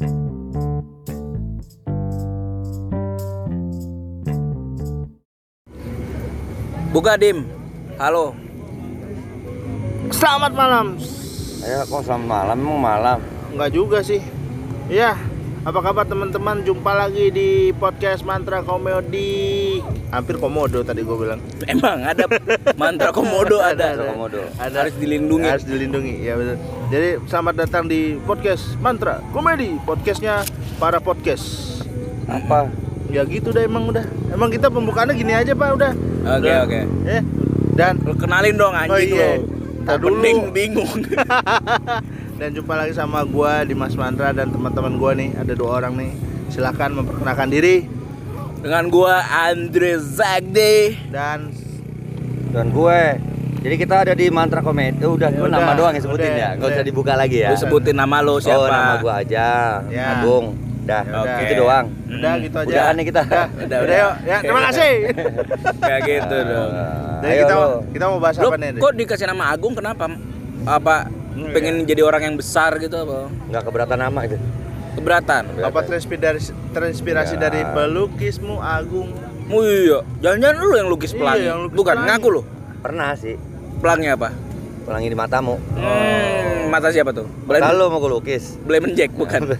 Buka Dim. Halo. Selamat malam. Ya kok selamat malam emang malam. Enggak juga sih. Ya, apa kabar teman-teman? Jumpa lagi di podcast Mantra Komedi. Hampir komodo tadi gue bilang. Emang ada mantra komodo ada. Mantra komodo. Harus dilindungi. Harus dilindungi. Ya betul. Jadi selamat datang di podcast Mantra Komedi, podcastnya para podcast. Apa? Ya gitu dah emang udah. Emang kita pembukaannya gini aja pak udah. Oke Udah. oke. Eh, dan Lu kenalin dong Oh, anjing iya. lu. Ntar dulu. Opening bingung. dan jumpa lagi sama gua Dimas Mantra dan teman-teman gua nih ada dua orang nih. Silakan memperkenalkan diri Dengan gua Andre Zagde. dan Dan gue. Jadi kita ada di Mantra Komedi. Oh, udah, Ya lu udah, nama doang yang sebutin udah, ya. Enggak usah udah. dibuka lagi ya. Lu sebutin nama lu siapa? Oh, nama gua aja. Ya. Agung. Dah. Ya udah. Itu doang. udah gitu aja. Udahan nih kita. Udah, Udah, udah, udah. yuk. Ya, terima kasih. Kayak gitu dong. Jadi ayo kita lu. kita mau bahas Lu apa nih? Kok dikasih nama Agung kenapa? Apa Hmm, pengen jadi orang yang besar gitu apa? Nggak keberatan nama itu. Keberatan. Apa terinspirasi terinspirasi Ya. dari pelukismu Agung? Oh iya, jangan-jangan lu yang lukis Iya, pelangi. yang lukis Bukan, pelangi. ngaku lu. Pernah sih. Pelangi apa? Pelangi di matamu. Hmm, mata siapa tuh? Boleh Kalau mau gue lukis. Blamen Jack bukan?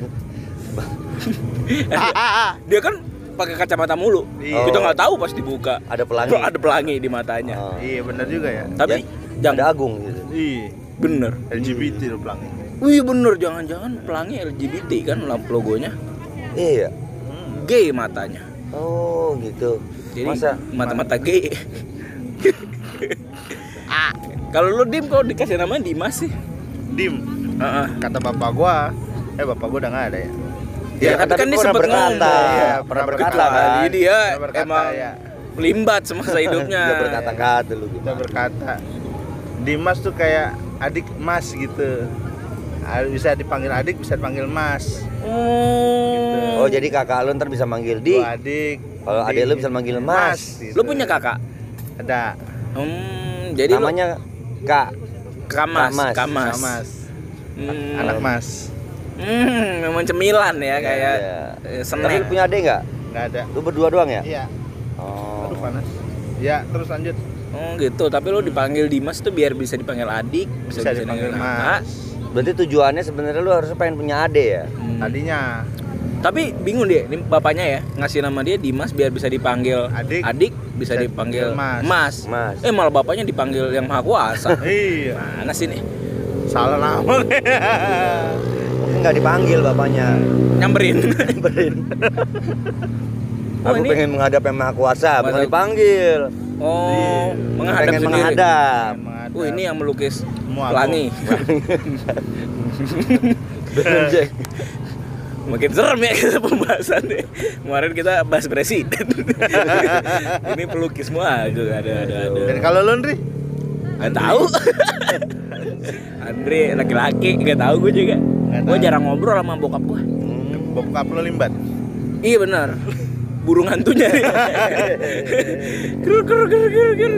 Dia kan pakai kacamata mulu. Iya. Kita nggak tahu pas dibuka. Ada pelangi. Ada pelangi di matanya. Oh. Iya benar juga ya. Tapi Ya, jangan Ada Agung gitu. Iya. Bener. LGBT lo pelangi. Wih bener jangan-jangan pelangi LGBT kan logonya Iya. Hmm. gay matanya. Oh, gitu. Jadi Masa mata-mata gay. ah, kalau lu dim kok dikasih nama Dimas sih? Dim. Heeh. Kata bapak gua, eh bapak gua udah nggak ada ya. Ya, kan tapi kan dia pernah sempet berkata. ngomong. Iya, pernah berkata. berkata kan. Jadi dia berkata, emang ya. pelimbat semasa hidupnya. Dia berkata-kata lu gitu. Kita berkata Dimas tuh kayak adik Mas gitu. Ah, Bisa dipanggil adik, bisa dipanggil Mas. Oh. Oh, jadi kakak lu ntar bisa manggil Di. Gua adik. Kalau Di. adik lu bisa manggil Mas. gitu. Lu punya kakak? Ada. Hmm, jadi lu Namanya Kak. Kamas, Kamas. Kamas. Mas. Hmm. Anak Mas. Hmm, memang cemilan ya kayak Iya. Tapi snack. lu punya adik nggak? Nggak ada. Lu berdua doang ya? Iya. Oh. Aduh panas. Ya, terus lanjut. Oh gitu, tapi lu dipanggil Dimas tuh biar bisa dipanggil adik, bisa, Bisa dipanggil kakak. Mas. Berarti tujuannya sebenarnya lu harusnya pengen punya adik ya? Hmm. Tadinya Tapi bingung dia, ini bapaknya ya ngasih nama dia Dimas biar bisa dipanggil Adik. bisa, Bisa dipanggil dipanggil Mas. Mas. Eh malah bapaknya dipanggil yang maha kuasa. iya. Mana sih nih? Salah nama. Mungkin nggak dipanggil bapaknya. Nyamperin. Berin. Oh, Aku ini- pengen menghadap yang maha kuasa, bukan dipanggil. Oh, menghadap pengen sendiri. menghadap. Oh, ini yang melukis Jack. Makin serem ya kita pembahasan nih. Kemarin kita bahas presiden. ini pelukis semua gitu ada ada ada. Dan kalau lu Ndri? Nggak tahu. Andre laki-laki nggak tahu gue juga. Gue jarang ngobrol sama bokap gue. Hmm. Bokap lu limbat. Iya benar. Burung hantunya. Ger, ger, ger, ger, ger.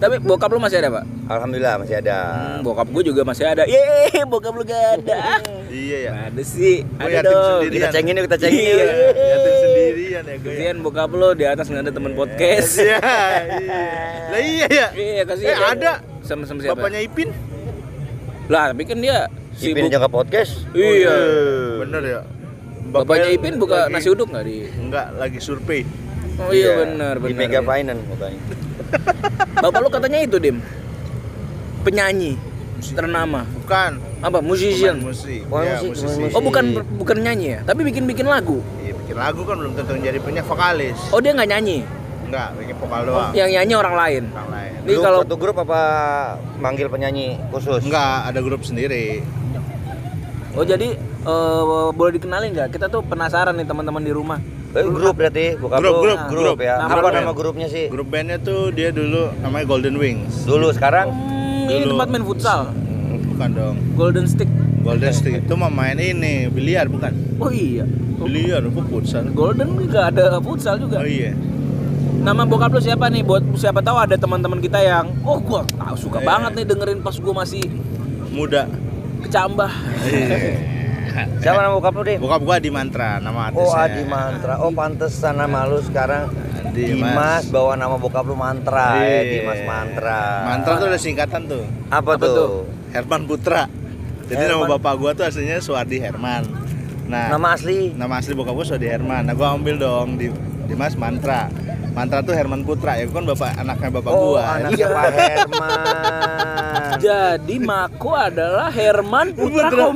Tapi bokap lu masih ada pak? Alhamdulillah masih ada. Hmm, bokap gue juga masih ada. Yeay, bokap lu gak ada. Iya ya. Ada sih. Gua Ada dong. sendiri. Kita cengin yuk, kita cengin Iya. yuk. Yatim sendirian ya gue. Kasihan bokap lu di atas nggak ada teman podcast. Iya, iya. Lah iya ya. Iya kasihan. Eh ada Sama sama siapa? bapaknya Ipin. Lah, tapi kan dia Ipin jaga podcast. Iya. Bener ya. Bapaknya Ipin buka lagi- nasi uduk nggak di? Enggak, lagi survei. Oh iya, benar Di benar. Mega Finance bapaknya. Bapak lu katanya itu, Dim. Penyanyi ternama. Bukan. Apa? Musician. Musik. Oh, Iya, musik, musik. Oh, bukan bukan nyanyi ya, tapi bikin-bikin lagu. Iya, bikin lagu kan belum tentu jadi punya vokalis. Oh, dia nggak nyanyi. Enggak, bikin vokal doang. Yang nyanyi orang lain. Orang lain. Ini kalau satu grup apa manggil penyanyi khusus? Enggak, ada grup sendiri. Oh, jadi eh, boleh dikenalin nggak? Kita tuh penasaran nih teman-teman di rumah. Eh, grup berarti, bukan Grup, lu. grup, grup ya. Nama apa lu nama ya? grupnya sih? Grup bandnya tuh dia dulu namanya Golden Wings. Dulu sekarang Hmm, ini Dulu. tempat main futsal. Bukan dong. Golden Stick. Golden Stick itu mau main ini biliar bukan? Oh iya. Biliar, apa futsal? Golden juga ada futsal juga. Oh iya. Nama bokap lu siapa nih? Buat siapa tahu ada teman-teman kita yang oh gua tahu suka Iya. banget nih dengerin pas gua masih Muda. kecambah. Iya. Siapa nama bokap lu, Dim? Bokap gua di Mantra, nama artisnya. Oh, Adi Mantra. Oh, pantesan nama lu sekarang Dimas. Dimas bawa nama bokap lu Mantra ya, Iya. Dimas Mantra. Mantra tuh ada singkatan tuh. Apa, Apa tuh? tuh? Herman Putra. Jadi nama Herman. bapak gua tuh aslinya Suwardi Herman. Nah, Nama asli? nama asli bokap gua Suwardi Herman. Nah, gua ambil dong di Dimas Mantra. Mantra tuh Herman Putra ya, kan bapak anaknya bapak Oh, gua. anaknya Pak Herman. Jadi Mako adalah Herman Putra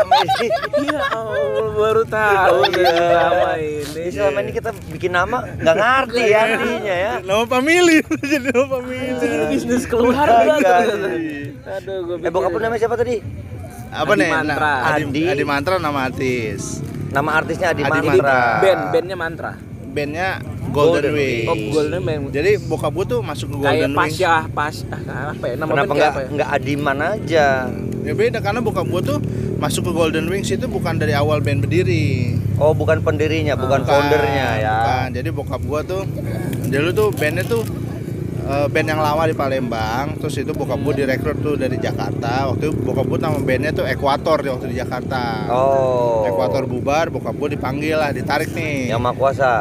Iya, Allah baru tahu iya. drama ini. Jadi selama ini kita bikin nama nggak ngerti ya artinya ya. Nama family, jadi nama family. Ini bisnis keluarga Iya. ternyata. Aduh, gue Eh bokap namanya siapa tadi? Apa nih? Mantra. Nah, Adi, Adi. Mantra nama artis. Nama artisnya Adi, Adi Mantra. Mantra. Band, bandnya mantra. Bandnya Golden, Golden Wings. Wings. Oh, Golden Band. Jadi bokap gua tuh masuk ke Kayak Golden Wings. Pasya, pas ah, apa ya? Nama Kenapa kayak nggak apa ya? nggak Adiman aja? Ya beda karena bokap gua tuh masuk ke Golden Wings itu bukan dari awal band berdiri. Oh bukan pendirinya, bukan Bukan, foundernya ya. bukan. Jadi bokap gua tuh dulu tuh bandnya tuh eh, band yang lama di Palembang. Terus itu bokap gua direkrut tuh dari Jakarta. Waktu itu bokap gua nama bandnya tuh Equator di waktu di Jakarta. Oh. Equator bubar, bokap gua dipanggil lah, ditarik nih. Yang maha kuasa.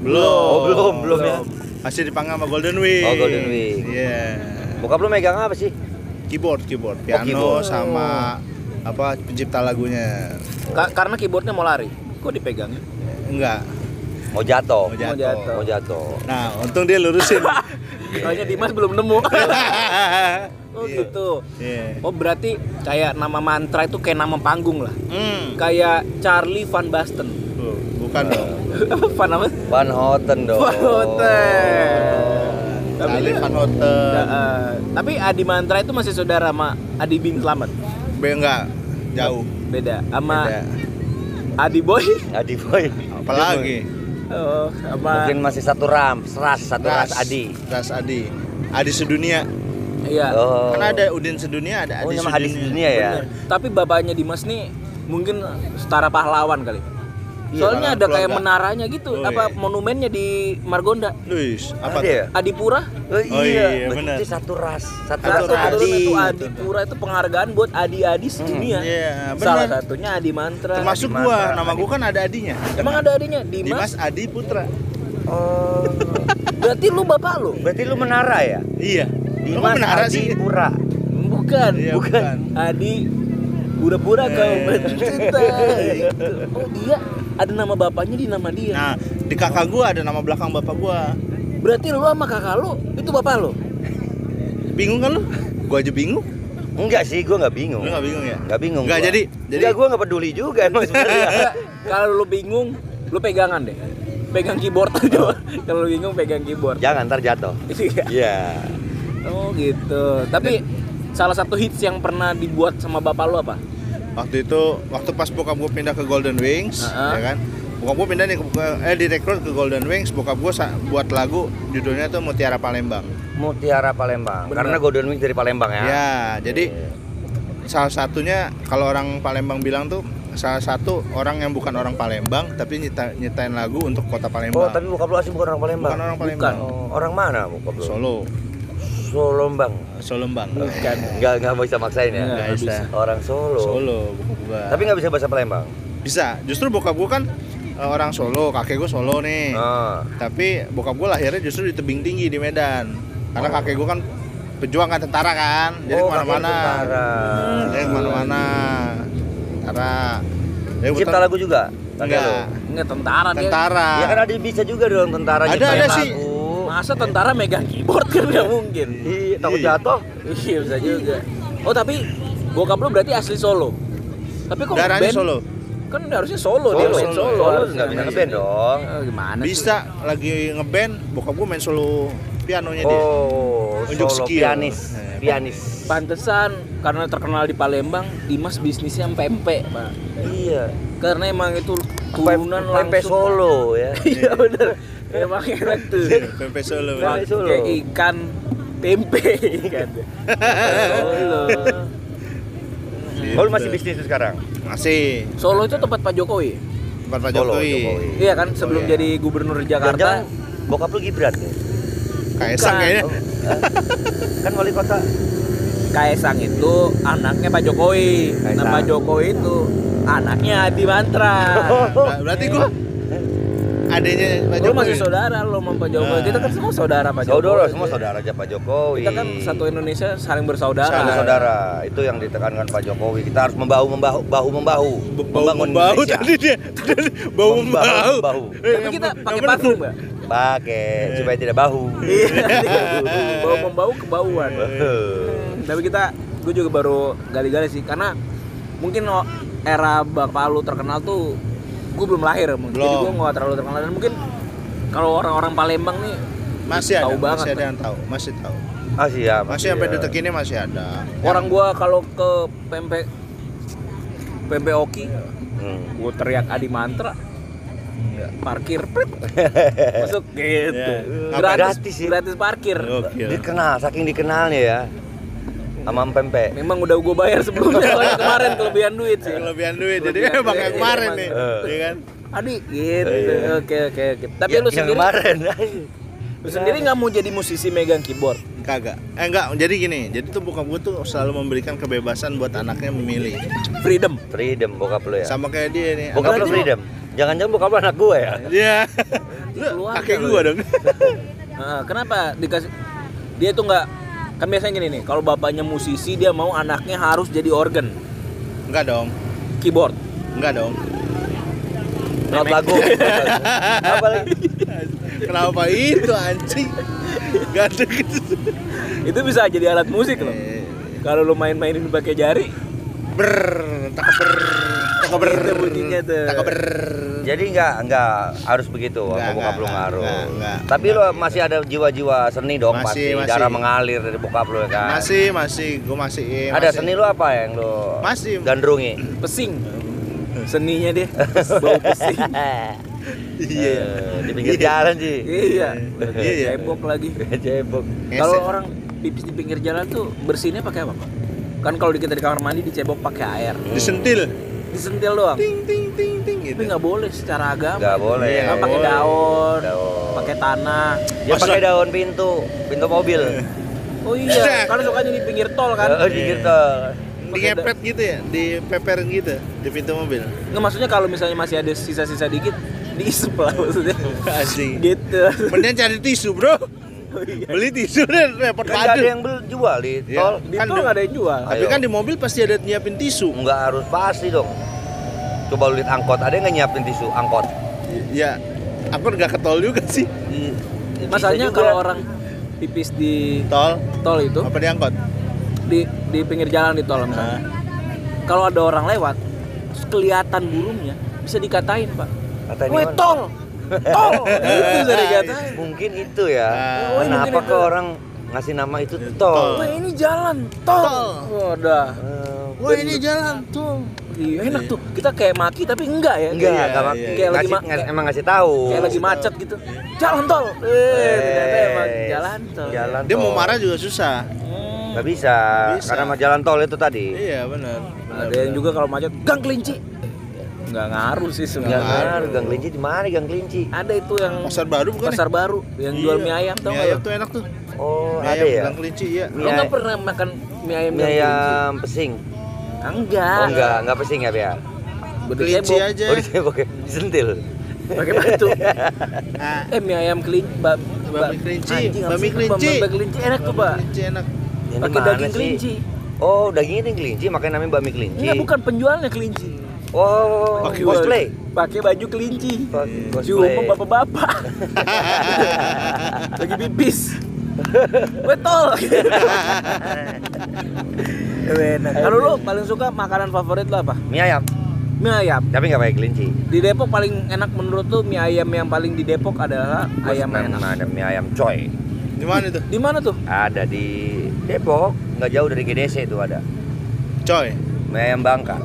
Belum. Oh, belum, belum ya. Masih dipanggil sama Golden Wings. Oh, Golden Wings. Iya. Bokap lu megang apa sih? Keyboard, keyboard, piano keyboard. sama apa pencipta lagunya. Ka- karena keyboardnya mau lari. Kok dipegangnya? Enggak, Mau jatuh. mau jatuh. Mau jatuh. Nah, untung dia lurusin. Kayaknya Dimas belum nemu. oh Iya. gitu. Iya. Oh berarti kayak nama mantra itu kayak nama panggung lah. Hmm. Kayak Charlie Van Basten. Bukan dong. apa namanya? Van Houten dong. Van Houten. Tapi Van Houten. Eh, tapi Adi Mantra itu masih saudara sama Adi Bing Slamet. B enggak jauh. Beda. Sama. Adi Boy. Adi Boy. Apalagi? Oh, sama Mungkin masih satu ram, ras, satu ras, Ras Adi. Ras Adi. Adi sedunia. iya. Oh. Kan ada Udin sedunia, ada Oh, Adi nama Adi sedunia. Sedunia ya. Bener. Tapi bapaknya Dimas nih mungkin setara pahlawan kali. Iya, Soalnya ada kayak menaranya gitu, Oh, apa iya. monumennya di Margonda. Luis, apa Ada tuh? ya? Adipura. Oh, Oh, iya, Berarti benar. itu satu ras, satu, Satu ras. Adi. itu Adipura itu penghargaan buat adi-adi sedunia. Iya, Salah benar. satunya Adi Mantra. Termasuk Adi gua, nama gua kan ada adinya. Emang ada adinya Dimas Dimas. Adi Putra. Oh. Berarti lu bapak lu? Berarti lu menara ya? Iya. Lu Dimas menara Adi sih? Pura. Bukan, Iya, bukan. bukan. Adi pura-pura Eh. kau bercinta. Gitu. Oh iya, ada nama bapaknya di nama dia. Nah, di kakak gua ada nama belakang bapak gua. Berarti lu sama kakak lu itu bapak lu? Bingung kan lu? Gua aja bingung. Enggak sih, gua nggak bingung. Lu nggak bingung ya? Nggak bingung. Nggak, gua. jadi- jadi- gua nggak peduli juga emang sebenarnya. Kalau lu bingung, lu pegangan deh. Pegang keyboard aja. Kalau lu bingung pegang keyboard. Jangan ntar jatuh. Iya. Iya. Oh gitu. Tapi salah satu hits yang pernah dibuat sama bapak lu apa? Waktu itu, waktu pas bokap gua pindah ke Golden Wings, Heeh. ya kan? Bokap gua pindah nih ke, ke- eh direkrut ke Golden Wings, bokap sa- buat lagu judulnya tuh Mutiara Palembang. Mutiara Palembang. Bener. Karena Golden Wings dari Palembang ya. Ya, jadi Iya. salah satunya kalau orang Palembang bilang tuh salah satu orang yang bukan orang Palembang tapi nyita, nyitain lagu untuk kota Palembang. Oh, tapi bokap lu asli bukan orang Palembang. bukan orang Palembang. Oh, orang mana bokap lu? Solo, Solombang. Solombang. Bukan. Enggak enggak bisa maksain ya. Nggak Nggak bisa. Orang Solo. Solo. Tapi nggak bisa bahasa Palembang. bisa. Justru bokap gua kan eh, orang Solo, kakek gua Solo nih. Ah. Tapi bokap gua lahirnya justru di tebing tinggi di Medan. Karena Oh. kakek gua kan pejuang kan tentara kan, jadi Oh, ke mana-mana. kakek tentara. Dia ke mana-mana. Tentara. Dia Cipta lagu juga? kakek Enggak. lu? Enggak tentara dia. Tentara. Ya kan ada bisa juga dong tentara Ada, ada sih. lagu. Masa tentara megang keyboard kan nggak mungkin. Iya, takut Iya. jatuh. Iya bisa juga. Oh tapi bokap lu berarti asli Solo. Tapi kok Darahnya band? Solo. Kan harusnya Solo, dia Solo, main Solo. Solo. Solo nggak bisa ngeband dong. Eh, gimana sih? Bisa lagi ngeband, bokap gua main solo pianonya dia. Oh, Unjuk Solo skill. pianis, Eh, pianis. Pantesan karena terkenal di Palembang, Dimas bisnisnya pempek, Pak. Iya. Karena emang itu turunan Pempe langsung. Solo ya. Iya bener. Emang enak tuh. Pempek solo. Pempek Solo. Kayak ikan tempe kan. Solo. Oh, lu masih bisnis sekarang? Masih. Solo itu tempat Pak Jokowi. Tempat Pak Solo, Jokowi. Jokowi. Iya kan sebelum Oh, iya. jadi gubernur Jakarta. Jangan bokap lu Gibran ya? Kaisang kayaknya. Oh, kan wali kota. Kaisang itu anaknya Pak Jokowi. Nah Kaisang. Pak Jokowi itu anaknya Adi Mantra. Ber- Berarti gua adanya Pak Lu masih Jokowi. saudara lo sama Pak Jokowi. Nah. Kita kan semua saudara Pak Jokowi. Saudara semua saudara aja Pak Jokowi. Kita kan satu Indonesia saling bersaudara. Saudara, saudara. Itu yang ditekankan Pak Jokowi. Kita harus membahu membahu bahu membahu. Bau membau tadi dia. Tadi Bau Membahu. Eh, Tapi kita pakai parfum, Mbak. Pakai supaya tidak bahu. Iya. Bau membau kebauan. Tapi kita gue juga baru gali-gali sih karena mungkin era bapak lu terkenal tuh gue belum lahir mungkin. Jadi gue nggak terlalu terkenal dan mungkin kalau orang-orang Palembang nih Masih ada, Tahu banget, masih ada yang tahu, masih tahu. Masih ya. Masih sampai ya. detik ini masih ada. orang gua kalau ke pempek pempek Oki Hmm. gue teriak Adi Mantra Enggak. parkir prit masuk gitu Ya. gratis Gratis gratis parkir. Dikenal, saking dikenalnya ya. Sama pempek. memang udah gue bayar sebelumnya soalnya kemarin kelebihan duit sih Kelebihan duit, jadi emang yang kemarin iya, nih, emang. iya kan? Adi gitu Iya. oke oke oke tapi Ya- lu sendiri kemarin. lu sendiri nggak mau jadi musisi megang keyboard Kagak. Eh enggak, jadi gini, jadi tuh bokap gue tuh selalu memberikan kebebasan buat anaknya memilih. freedom Freedom bokap lu ya. Sama kayak dia nih. Bokap lu freedom. Jangan-jangan bokap lu anak gue ya. Iya. Lu kakek gua ya. dong. Nah, kenapa dikasih dia tuh nggak kan biasanya gini nih kalau bapaknya musisi dia mau anaknya harus jadi organ Enggak dong. keyboard Enggak dong. Not lagu. Apa lagi? Kenapa itu anjing? Gak ada gitu. itu bisa jadi alat musik loh Eh, kalau lu main-mainin pakai jari Ber, takaber, takaber, Gitu bunyinya tuh. takaber. Jadi nggak nggak harus begitu Nggak, sama bokap lu nggak, nggak. Tapi lu masih ada jiwa-jiwa seni dong Masih, pasti. masih. Darah mengalir dari bokap lu ya kan. Masih, masih, gua masih. iya, Ada masih. seni lu apa yang lu Masih. gandrungi? pesing seninya dia bau pesing Iya. Eh, di pinggir jalan sih. iya Iya, cebok lagi Cebok. kalau orang pipis di pinggir jalan tuh bersihnya pakai apa pak kan kalau di kita di kamar mandi dicebok pakai air disentil. Disentil doang Ting ting ting ting gitu. tapi nggak boleh secara agama Nggak boleh. Iya, kan nggak pakai daun Daun. pakai tanah Dia pakai daun pintu, pintu mobil. oh iya kan sukanya di pinggir tol kan Oh, di gitu. Dingepet gitu ya, dipeperin gitu di pintu mobil. nggak maksudnya kalau misalnya masih ada sisa-sisa dikit diisep lah maksudnya Asing. gitu Mending cari tisu, Bro. Iya. Beli tisu deh repot Kan nggak ada yang bel- jual di Iya. tol. di Kan tol di- nggak ada yang jual Tapi Ayo. kan di mobil pasti ada nyiapin tisu. Nggak harus pasti dong. Coba lu lihat angkot, ada yang nggak nyiapin tisu angkot? Ya, aku nggak ke tol juga sih. Bisa masalahnya juga. kalau orang pipis di Tol tol itu apa diangkot? di di pinggir jalan di tol misalnya kalau ada orang lewat kelihatan burungnya bisa dikatain pak Kata ini Weh mana? tol tol itu bisa dikatain Mungkin itu ya. Oh, mungkin Kenapa ke orang ngasih nama itu Tol. tol? Weh ini jalan tol, Tol. udah Eh, Wah ini jalan tuh. iya enak tuh kita kayak maki tapi enggak ya Enggak, Iya, enggak iya. Kayak lagi ma- emang ngasih tahu. kayak lagi macet gitu jalan tol eh ternyata emang jalan tol Jalan Dia mau tol. marah juga susah. Hmm. Nggak bisa, Bisa. karena sama jalan tol itu tadi. Iya benar. ada yang juga kalau macet gang kelinci nggak ngaruh sih sebenarnya ngaruh, gang kelinci di mana gang kelinci? ada itu yang Pasar baru bukan? pasar baru yang jual Iya. mie ayam tau Mie nggak ayam tuh enak tuh. Oh, Mie ada ayam ya? Gang kelinci iya. Mie Lo nggak pernah makan mie ayam Mie ayam pesing. Enggak. Oh enggak, enggak pesing ya, Bia? Bener Kelinci aja. Oh, dicebok ya? Disentil. Pakai batu. Ah, eh mie ayam kelinci, ba, Bami kelinci, bami sih? kelinci. Bami kelinci enak tuh, Pak. kelinci enak. Pakai daging kelinci. Oh, dagingnya kelinci, makanya namanya bakmi kelinci. Enggak, bukan penjualnya kelinci. Oh, Pakai cosplay. Pakai baju kelinci. Cuma bapak-bapak. Lagi pipis. Betul. Enak. Kalau lu paling suka makanan favorit lu apa? Mie ayam, Mie ayam. tapi nggak pakai kelinci. Di Depok paling enak menurut lu mie ayam yang paling di Depok adalah ayam Memang enak. ada mie ayam coy. Di mana itu? Di mana tuh? Ada di Depok, nggak jauh dari GDC itu ada. Coy. Mie ayam Bangka.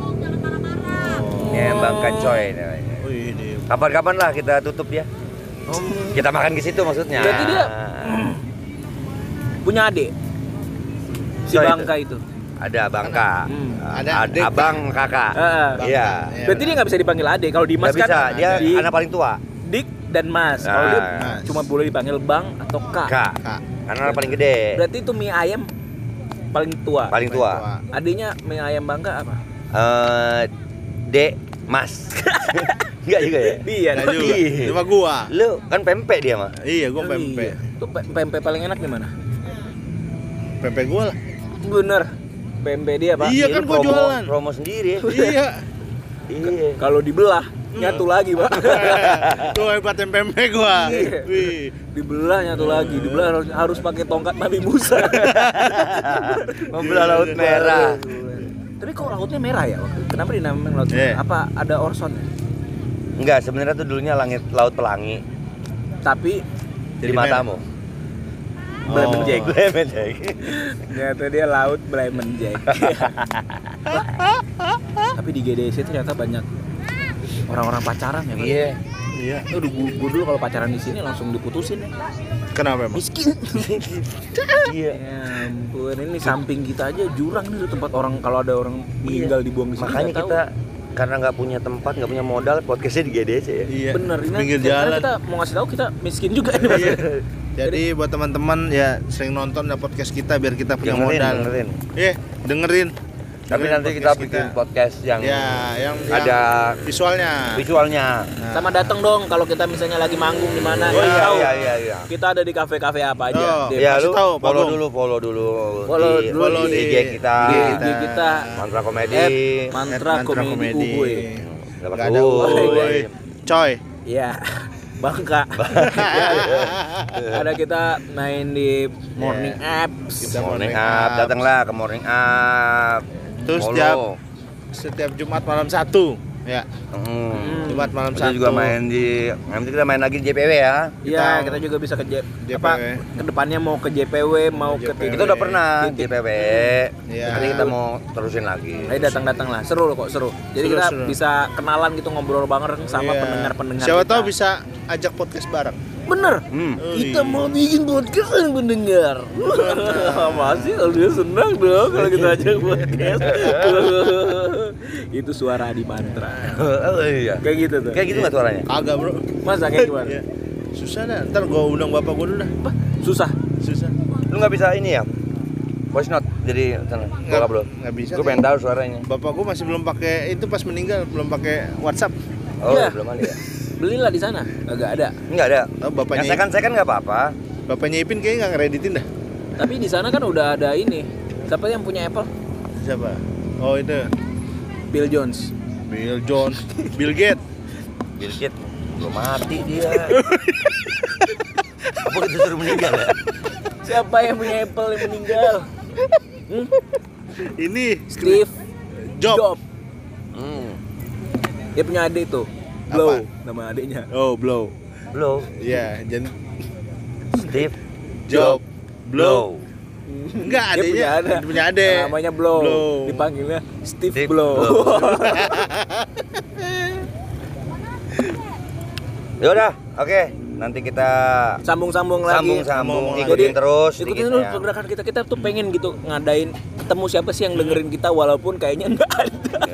Namanya. Oh iya di Kapan-kapan lah kita tutup ya. Kita makan ke situ maksudnya. Berarti dia punya adik. Si Coy itu. Bangka itu. Ada Bangka. Hmm. Ada Ad- adik. abang kakak. Heeh. Iya. Iya. Berarti dia nggak bisa dipanggil adik. Kalau Dimas bisa, kan dia Dik, anak paling tua. Dik dan Mas. Kalau dia Ah. cuma boleh dipanggil Bang atau Kak. Kak. Kak. Karena anak paling gede. Berarti itu mie ayam paling tua. Paling tua. Adiknya mie ayam Bangka apa? Eh, D, Mas. Enggak juga ya? Dia Nggak juga. Iya. Cuma gua. Lu kan pempek dia mah. Iya, gua pempek. Iya. Tuh pe- pempek paling enak di mana? Pempek gua lah. Bener. Pempek dia, Pak. Iya Lu kan gua promo- jualan. Promo sendiri. Iya. iya. Kalau dibelah nyatu lagi, Pak. Tuh hebatin pempek gua. Iya. Wih. dibelah nyatu lagi. Dibelah harus, harus pakai tongkat Nabi Musa. Membelah laut merah. Tapi kok lautnya merah ya? Kenapa dinamain laut merah? Apa ada orsonnya? Enggak, sebenarnya tuh dulunya langit laut pelangi Tapi di Jadi matamu. Oh. Jack. Bremen Jack. Ternyata dia laut Bremen Jack. Tapi di GDC ternyata banyak orang-orang pacaran ya. Iya. Iya. Aduh, gua, gua dulu kalau pacaran di sini langsung diputusin ya. Kenapa emang? Miskin. Iya. ya ampun, ini samping kita aja jurang nih tempat orang kalau ada orang meninggal dibuang di sini. Makanya nggak tahu. kita karena nggak punya tempat, nggak punya modal, podcastnya di GDC ya. Iya. bener ini Pinggir karena jalan. kita mau ngasih tahu kita miskin juga ini. Iya. Jadi buat teman-teman ya sering nonton ya podcast kita biar kita punya Dengerin, modal. dengerin. Iya, dengerin. Tapi Dengerin nanti kita bikin podcast yang Ya, yang ada yang visualnya. visualnya. Nah. Sama datang dong kalau kita misalnya lagi manggung di mana. Oh ya, iya tahu. iya iya iya. Kita ada di kafe-kafe apa aja. Oh. Ya lu tahu, follow dulu, follow dulu Follow di, dulu Follow di di IG kita. di, kita. di kita Mantra Komedi. at At mantra, Mantra komedi, Komedi. Pakai ada uhuy. uhuy. Coy. Iya. Bangka. ada kita main di morning apps. Kita Morning Morning Up. datanglah ke Morning Up. Terus setiap setiap Jumat malam satu. Ya, Hmm. Jumat malam Kita satu. juga main di nanti kita main lagi di JPW ya. Iya, Kita- kita juga bisa ke J, JPW. apa ke depannya mau ke JPW, mau ke JPW. Kita udah pernah Titik. JPW. Iya. Nanti kita mau terusin lagi. Ayo datang-datang lah, seru loh kok seru. Jadi Seru, kita seru. bisa kenalan gitu ngobrol bareng sama Iya. pendengar-pendengar. Siapa kita. tahu bisa ajak podcast bareng. Bener. Hmm. Oh, Kita iya. mau bikin podcast yang pendengar. Masih kalau dia senang dong kalau kita ajak podcast. Itu suara di mantra. oh iya. Kayak gitu tuh. Kayak gitu nggak suaranya? Kagak, Bro. Masa kayak gimana? Ya. Susah dah. Ntar gua undang bapak gua dulu dah. Apa? Susah. Susah. Lu nggak bisa ini ya? Voice note jadi sana. Bokap lu. Nggak bisa. Gue pengen tahu suaranya. Bapak gua masih belum pakai itu pas meninggal belum pakai WhatsApp. Oh, Iya. belum ada ya? Belilah di sana. Agak ada. Enggak ada. Oh, bapaknya Yang second second nggak apa-apa. bapaknya Ipin kayaknya nggak ngereditin dah. Tapi di sana kan udah ada ini. Siapa yang punya Apple? Siapa? Oh itu Bill Jones. Bill Jones, Bill Gates. Bill Gates belum mati dia. Apa kita suruh meninggal ya? Siapa yang punya Apple yang meninggal? Hmm? Ini Steve Job. Jobs. Hmm. Dia punya adik tuh. Blow Apa? nama adiknya. Oh, Blow. Blow. Iya, jen Steve Job. Blow. Enggak, adiknya punya ada. punya adik. Namanya Blow. Blow. Dipanggilnya Steve, Steve Blow. Blow. Ya udah, oke. Nanti kita Sambung-sambung lagi. sambung-sambung, Sambung ikutin Jadi, terus. Ikutin ya. pergerakan kita. Kita tuh pengen gitu ngadain ketemu siapa sih yang dengerin kita walaupun kayaknya nggak ada.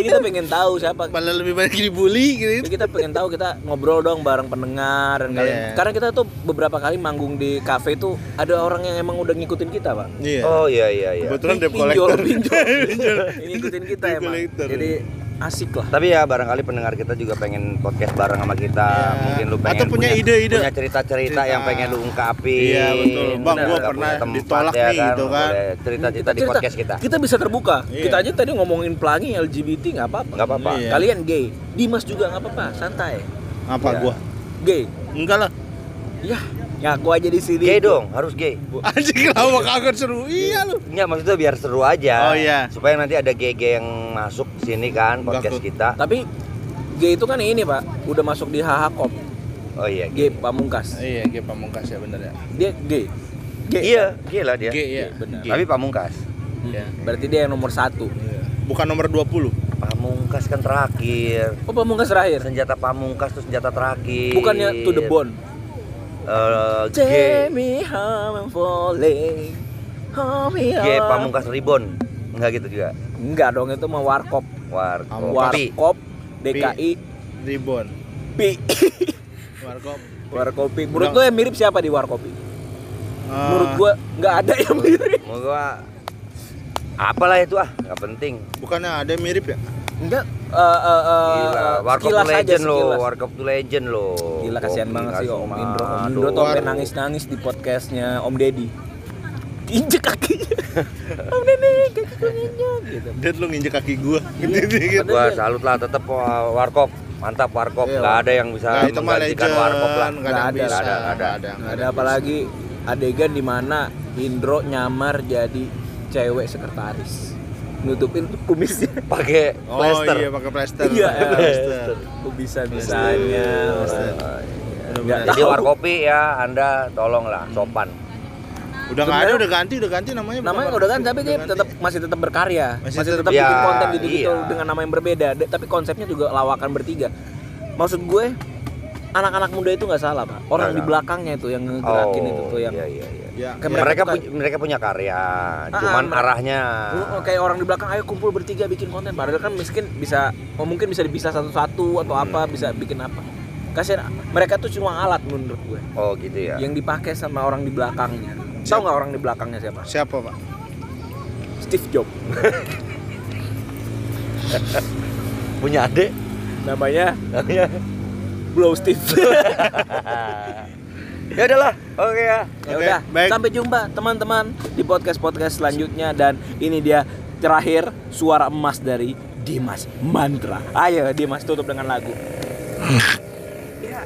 Jadi kita pengen tahu siapa. Malah lebih banyak dibully gitu. Jadi kita pengen tahu kita ngobrol dong bareng pendengar dan kalian. Iya. Karena kita tuh beberapa kali manggung di kafe tuh ada orang yang emang udah ngikutin kita, Pak. Iya. Oh iya iya iya. Kebetulan debt collector. pinjol. ngikutin kita emang. Jadi asik lah. Tapi ya barangkali pendengar kita juga pengen podcast bareng sama kita. Iya. Mungkin lu pengen Atau punya ide-ide. punya cerita-cerita Cerita. yang pengen lu ungkapin. Iya, betul. Bang, gua pernah tempat ditolak ya nih, gitu kan. Cerita-cerita di podcast kita. Kita bisa terbuka. Iya. Kita aja tadi ngomongin pelangi LGBT nggak apa-apa. Nggak apa-apa. Iya. Kalian gay, Dimas juga nggak apa-apa, santai. Apa Iya. gua? Gay, Enggak lah. Ya ngaku aja di sini. Gay dong, harus gay. Anjing kenapa kagak seru? Iya lu. Enggak maksudnya biar seru aja. Oh, iya. Supaya nanti ada gay-gay yang masuk sini kan podcast kita. Tapi gay itu kan ini pak, udah masuk di HH Kop, Oh iya. Gay. gay pamungkas. Iya, G pamungkas ya bener ya. Dia gay. Gay. Iya, gay lah dia. G ya. bener. G. Tapi pamungkas. Hmm. Iya. Berarti dia yang nomor satu. Iya. Bukan nomor 20. Pamungkas kan terakhir. Oh pamungkas terakhir. Senjata pamungkas tuh senjata terakhir. Bukannya to the bone. Eh, G. Take me home I'm falling. Home me G pamungkas ribon. Enggak gitu juga. Enggak dong itu mah warkop. War. Pamungkas. Kopi. Warkop DKI Ribbon. Pi. Warkop. Warkopi. Menurut lo yang mirip siapa di Warkopi? Eh, Menurut gua nggak ada yang mirip. Mau gua apalah itu ah, nggak penting. bukannya ada yang mirip ya? Enggak, eh, eh, eh, Gila, Warkop tuh aja, legend lo. Warkop tuh legend lo. Gila kasihan banget sih Om Indro. Om. Indro tuh sampai Aduh. nangis-nangis di podcastnya Om Deddy. Injek kakinya. Om Deddy, kaki gue injek gitu. Dad lu nginjek kaki gua gitu, Iya. gitu. Gua salut lah tetap uh, Warkop. Mantap Warkop. Iya, Gak ada yang bisa Nah, menggantikan legend, Warkop lah. nggak ada Nggak ada, nggak ada, nggak ada. nggak ada, Nggak ada apalagi adegan di mana Indro nyamar jadi cewek sekretaris. Nutupin kumisnya. Pakai Oh plaster. iya pakai plaster. Iya, pakai plaster. Kok bisa-bisanya. Plaster. Nggak Jadi. Warkopi ya Anda tolonglah sopan. Udah nggak ada, udah ganti, udah ganti namanya. namanya udah kan tapi dia ganti. tetap masih tetap berkarya Masih masih, tetap- tetap bikin Ya, konten gitu-gitu iya. dengan nama yang berbeda Da- tapi konsepnya juga lawakan bertiga maksud gue anak-anak muda itu nggak salah pak orang di belakangnya itu yang ngegerakin itu tuh yang Iya iya iya. Ya, ya. mereka punya mereka punya karya, Ah, cuman mer- arahnya Oh, kayak orang di belakang ayo kumpul bertiga bikin konten padahal kan miskin bisa oh, mungkin bisa dipisah satu-satu atau apa bisa bikin apa kasihan mereka tuh cuma alat menurut gue oh gitu ya. yang dipakai sama orang di belakangnya tahu nggak orang di belakangnya siapa Siapa pak? Steve Jobs Punya adik. namanya Blow Steve ya udahlah, oke ya. Ya Oke, udah, baik. sampai jumpa teman-teman di podcast-podcast selanjutnya dan ini dia terakhir suara emas dari Dimas Mantra. Ayo Dimas tutup dengan lagu. ya,